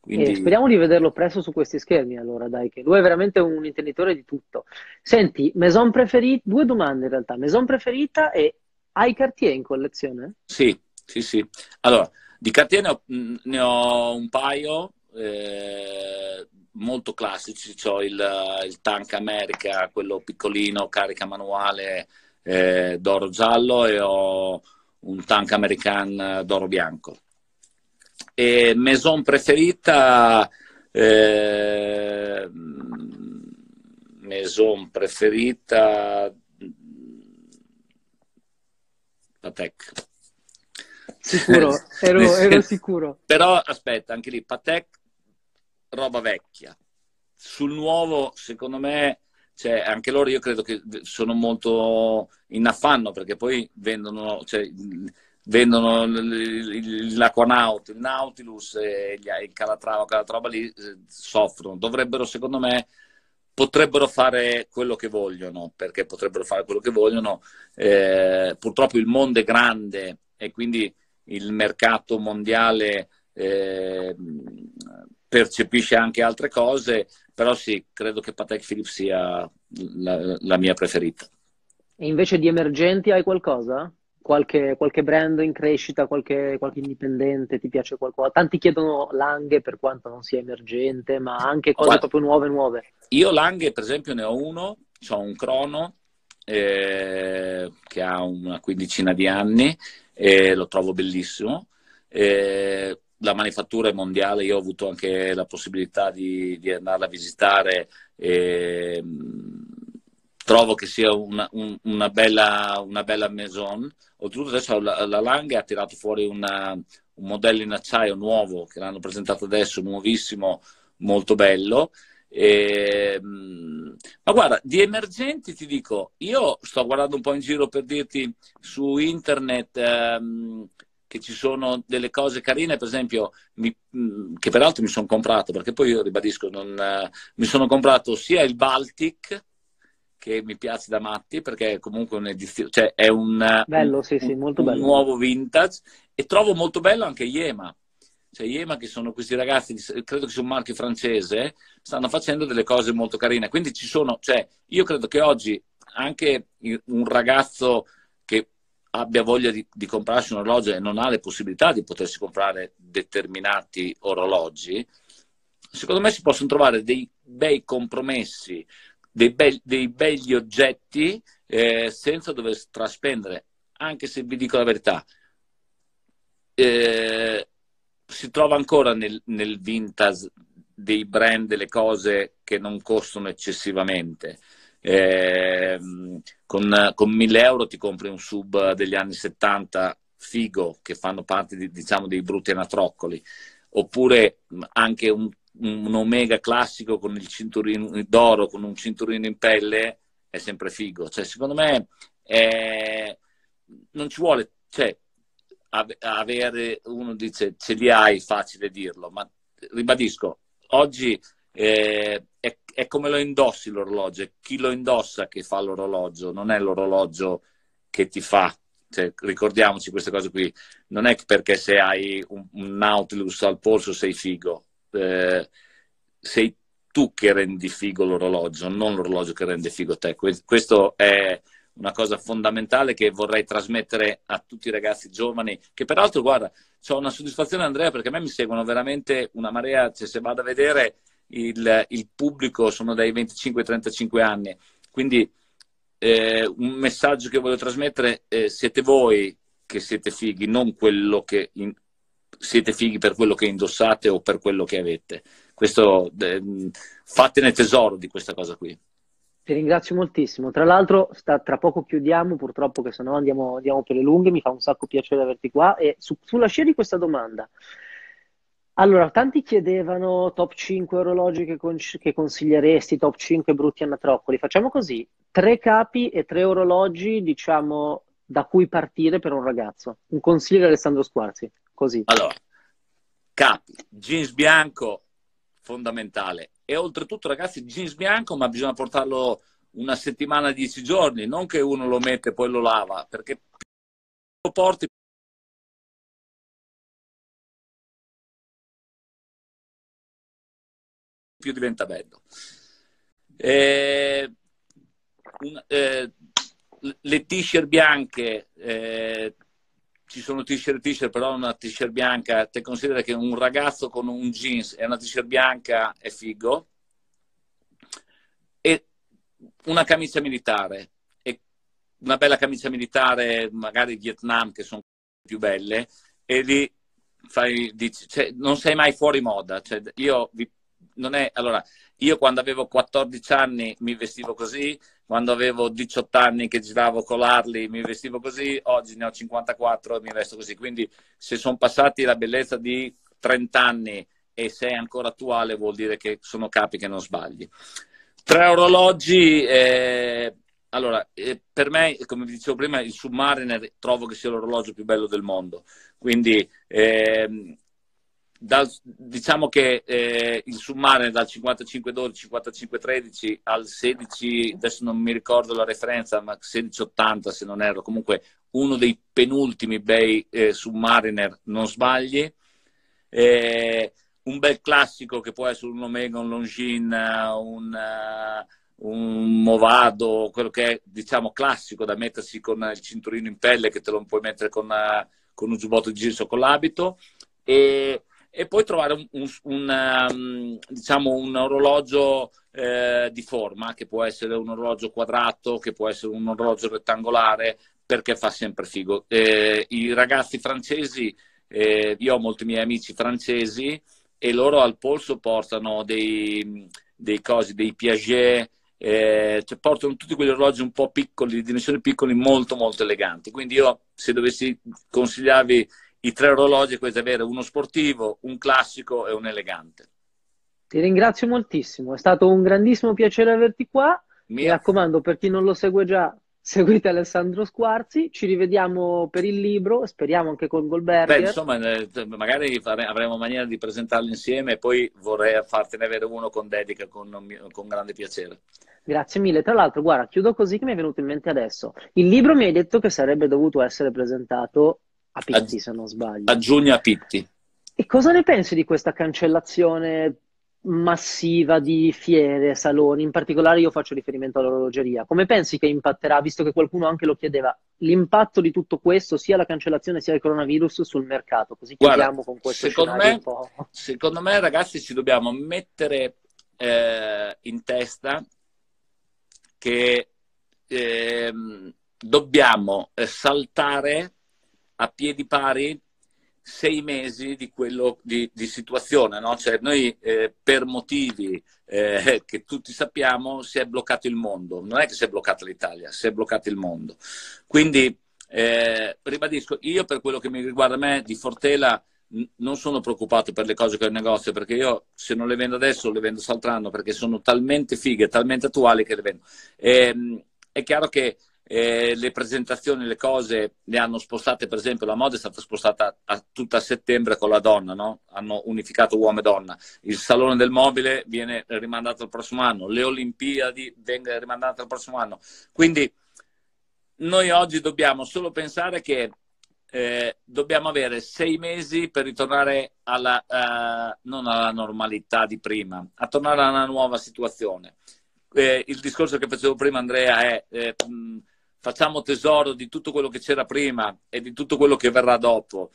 Quindi... Eh, speriamo di vederlo presto su questi schermi, allora, dai, che lui è veramente un intenditore di tutto. Senti, Maison preferita, due domande in realtà, Maison preferita e hai Cartier in collezione? Sì, sì, sì. Allora, di Cartier ne ho, ne ho un paio, eh, molto classici, ho il, il, Tank America, quello piccolino, carica manuale eh, d'oro giallo e ho un Tank American d'oro bianco. E maison preferita eh, maison preferita Patek. Sicuro, ero, ero sicuro. Però aspetta, anche lì Patek roba vecchia. Sul nuovo, secondo me, cioè, anche loro io credo che sono molto in affanno perché poi vendono, cioè, vendono l'Aquanaut, il Nautilus e il Calatrava, quella roba lì eh, soffrono. Dovrebbero, secondo me, potrebbero fare quello che vogliono, perché potrebbero fare quello che vogliono. Eh, purtroppo il mondo è grande e quindi il mercato mondiale eh, percepisce anche altre cose, però sì, credo che Patek Philippe sia la, la mia preferita. E invece di emergenti hai qualcosa? Qualche, qualche brand in crescita, qualche, qualche, indipendente, ti piace qualcosa? Tanti chiedono Langhe per quanto non sia emergente, ma anche cose Guarda, proprio nuove nuove. Io Langhe, per esempio, ne ho uno, ho un crono eh, che ha una quindicina di anni e lo trovo bellissimo. Eh, la manifattura è mondiale, io ho avuto anche la possibilità di, di andarla a visitare. E, trovo che sia una, un, una, bella, una, bella, maison. Oltretutto adesso la, la Lange ha tirato fuori una, un modello in acciaio nuovo che l'hanno presentato adesso, nuovissimo, molto bello. E, ma guarda, di emergenti ti dico, io sto guardando un po' in giro per dirti su internet ehm, che ci sono delle cose carine, per esempio, mi, che peraltro mi sono comprato, perché poi io ribadisco, non, eh, mi sono comprato sia il Baltic, che mi piace da matti perché comunque un'edizione, cioè è un, bello, sì, sì, un, un nuovo vintage e trovo molto bello anche Yema. Cioè Yema che sono questi ragazzi, credo che sia un marchio francese, stanno facendo delle cose molto carine. Quindi ci sono, cioè io credo che oggi anche un ragazzo che abbia voglia di, di comprarsi un orologio e non ha le possibilità di potersi comprare determinati orologi, secondo me si possono trovare dei bei compromessi dei, be- dei begli oggetti eh, senza dover traspendere, anche se vi dico la verità, eh, si trova ancora nel, nel vintage dei brand delle cose che non costano eccessivamente. Eh, con, con 1000 euro ti compri un sub degli anni 70 figo che fanno parte di, diciamo dei brutti anatroccoli oppure anche un un Omega classico con il cinturino d'oro, con un cinturino in pelle, è sempre figo. Cioè, secondo me è... non ci vuole, cioè, avere, uno dice ce li hai, facile dirlo, ma ribadisco, oggi eh, è, è, come lo indossi l'orologio, è chi lo indossa che fa l'orologio, non è l'orologio che ti fa. Cioè, ricordiamoci queste cose qui, non è perché se hai un, un Nautilus al polso sei figo, eh, sei tu che rendi figo l'orologio, non l'orologio che rende figo te. Questo è una cosa fondamentale che vorrei trasmettere a tutti i ragazzi giovani, che peraltro, guarda, ho una soddisfazione Andrea perché a me mi seguono veramente una marea, cioè, se vado a vedere il, il pubblico sono dai 25 ai 35 anni, quindi eh, un messaggio che voglio trasmettere, eh, siete voi che siete fighi, non quello che in, siete fighi per quello che indossate o per quello che avete. Questo, eh, fatene tesoro di questa cosa qui. Ti ringrazio moltissimo. Tra l'altro, sta, tra poco chiudiamo, purtroppo, che sennò andiamo, andiamo per le lunghe. Mi fa un sacco piacere averti qua. E su, sulla scia di questa domanda, allora, tanti chiedevano top 5 orologi che, con, che, consiglieresti, top 5 brutti anatroccoli. Facciamo così: tre capi e tre orologi, diciamo, da cui partire per un ragazzo. Un consiglio di Alessandro Squarzi. Così. Allora, capi, jeans bianco, fondamentale. E oltretutto, ragazzi, jeans bianco, ma bisogna portarlo una settimana, dieci giorni, non che uno lo mette e poi lo lava, perché lo porti più diventa bello. Eh, un, eh, le t-shirt bianche eh, ci sono t-shirt t-shirt, però una t-shirt bianca, te considera che un ragazzo con un jeans e una t-shirt bianca è figo, e una camicia militare, e una bella camicia militare, magari Vietnam, che sono più belle, e lì fai, dici, cioè, non sei mai fuori moda. Cioè, io, non è, allora, io quando avevo 14 anni mi vestivo così, quando avevo 18 anni che giravo con l'Harley mi vestivo così, oggi ne ho 54 e mi vesto così. Quindi se sono passati la bellezza di 30 anni e sei ancora attuale vuol dire che sono capi che non sbagli. Tre orologi, eh, allora, eh, per me, come vi dicevo prima, il Submariner trovo che sia l'orologio più bello del mondo. Quindi eh, dal, diciamo che eh, il Submariner dal 55-12, 55-13 al 16, adesso non mi ricordo la referenza, ma 16-80 se non erro, comunque uno dei penultimi bei eh, Submariner, non sbagli. Eh, un bel classico che può essere un Omega, un Longines, un, uh, un Movado, quello che è diciamo classico da mettersi con il cinturino in pelle che te lo puoi mettere con, uh, con un giubbotto di jeans o con l'abito e, e poi trovare un, un, un, um, diciamo un orologio eh, di forma che può essere un orologio quadrato, che può essere un orologio rettangolare perché fa sempre figo. Eh, I ragazzi francesi, eh, io ho molti miei amici francesi e loro al polso portano dei, dei cosi, dei Piaget, eh, cioè portano tutti quegli orologi un po' piccoli, di dimensioni piccole, molto molto eleganti. Quindi io, se dovessi consigliarvi i tre orologi, potete avere uno sportivo, un classico e un elegante. Ti ringrazio moltissimo, è stato un grandissimo piacere averti qua. Mi raccomando, per chi non lo segue già, Seguite Alessandro Squarzi, ci rivediamo per il libro, speriamo anche con Goldberger. Beh, insomma, eh, magari avremo maniera di presentarlo insieme e poi vorrei fartene avere uno con dedica, con, con grande piacere. Grazie mille. Tra l'altro, guarda, chiudo così che mi è venuto in mente adesso. Il libro mi hai detto che sarebbe dovuto essere presentato a Pitti, a, se non sbaglio. A giugno a Pitti. E cosa ne pensi di questa cancellazione massiva di fiere, saloni, in particolare io faccio riferimento all'orologeria. Come pensi che impatterà, visto che qualcuno anche lo chiedeva, l'impatto di tutto questo, sia la cancellazione sia il coronavirus sul mercato? Così chiudiamo con questo secondo me, secondo me, ragazzi, ci dobbiamo mettere eh, in testa che eh, dobbiamo saltare a piedi pari sei mesi di, quello, di, di situazione. No? Cioè noi eh, per motivi eh, che tutti sappiamo si è bloccato il mondo. Non è che si è bloccata l'Italia, si è bloccato il mondo. Quindi eh, ribadisco, io per quello che mi riguarda me di Fortela non sono preoccupato per le cose che ho in negozio perché io se non le vendo adesso le vendo saltando perché sono talmente fighe, talmente attuali che le vendo. E, ehm, è chiaro che eh, le presentazioni, le cose le hanno spostate, per esempio la moda è stata spostata a, tutta a settembre con la donna, no? hanno unificato uomo e donna, il salone del mobile viene rimandato al prossimo anno, le Olimpiadi vengono rimandate al prossimo anno. Quindi noi oggi dobbiamo solo pensare che eh, dobbiamo avere sei mesi per ritornare alla, uh, non alla normalità di prima, a tornare a una nuova situazione. Eh, il discorso che facevo prima, Andrea, è eh, mh, facciamo tesoro di tutto quello che c'era prima e di tutto quello che verrà dopo,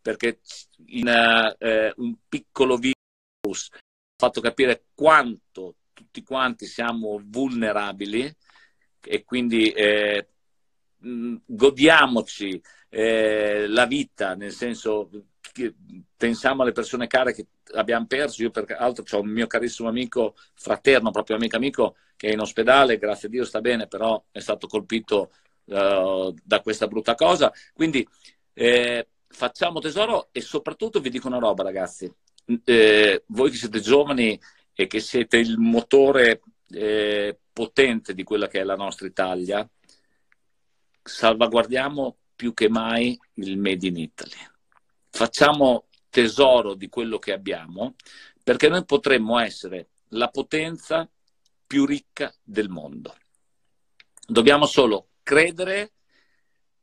perché in eh, un piccolo virus ha fatto capire quanto tutti quanti siamo vulnerabili e quindi eh, godiamoci eh, la vita, nel senso pensiamo alle persone care che abbiamo perso. Io, per altro, ho un mio carissimo amico fraterno, proprio amico amico, che è in ospedale, grazie a Dio sta bene, però è stato colpito uh, da questa brutta cosa. Quindi eh, facciamo tesoro e soprattutto vi dico una roba, ragazzi. Eh, voi che siete giovani e che siete il motore eh, potente di quella che è la nostra Italia, salvaguardiamo più che mai il Made in Italy. Facciamo tesoro di quello che abbiamo perché noi potremmo essere la potenza più ricca del mondo. Dobbiamo solo credere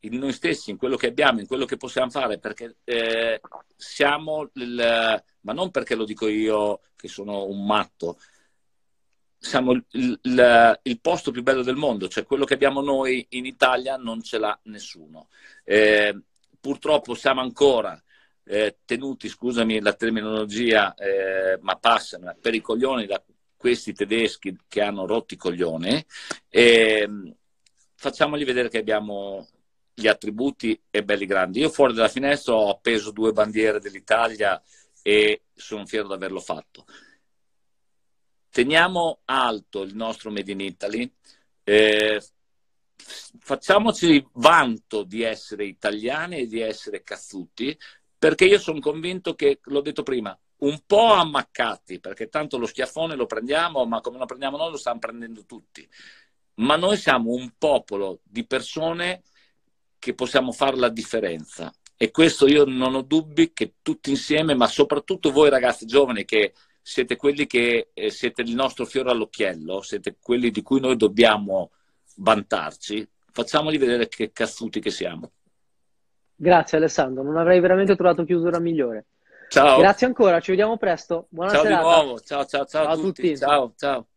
in noi stessi, in quello che abbiamo, in quello che possiamo fare, perché eh, siamo, il, ma non perché lo dico io che sono un matto, siamo il, il, il, posto più bello del mondo, cioè quello che abbiamo noi in Italia non ce l'ha nessuno. Eh, purtroppo siamo ancora eh, tenuti, scusami la terminologia, eh, ma passano per i coglioni da questi tedeschi che hanno rotti i coglioni e facciamogli vedere che abbiamo gli attributi e belli grandi. Io fuori dalla finestra ho appeso due bandiere dell'Italia e sono fiero di averlo fatto. Teniamo alto il nostro Made in Italy, eh, facciamoci vanto di essere italiani e di essere cazzuti, perché io sono convinto che, l'ho detto prima, un po' ammaccati, perché tanto lo schiaffone lo prendiamo, ma come lo prendiamo noi lo stanno prendendo tutti. Ma noi siamo un popolo di persone che possiamo fare la differenza. E questo io non ho dubbi che tutti insieme, ma soprattutto voi ragazzi giovani che siete quelli che eh, siete il nostro fiore all'occhiello, siete quelli di cui noi dobbiamo vantarci, facciamogli vedere che cazzuti che siamo. Grazie Alessandro, non avrei veramente trovato chiusura migliore. Ciao. Grazie ancora, ci vediamo presto. Buona ciao serata. di nuovo. Ciao, ciao, ciao, ciao a tutti. tutti. Ciao, ciao.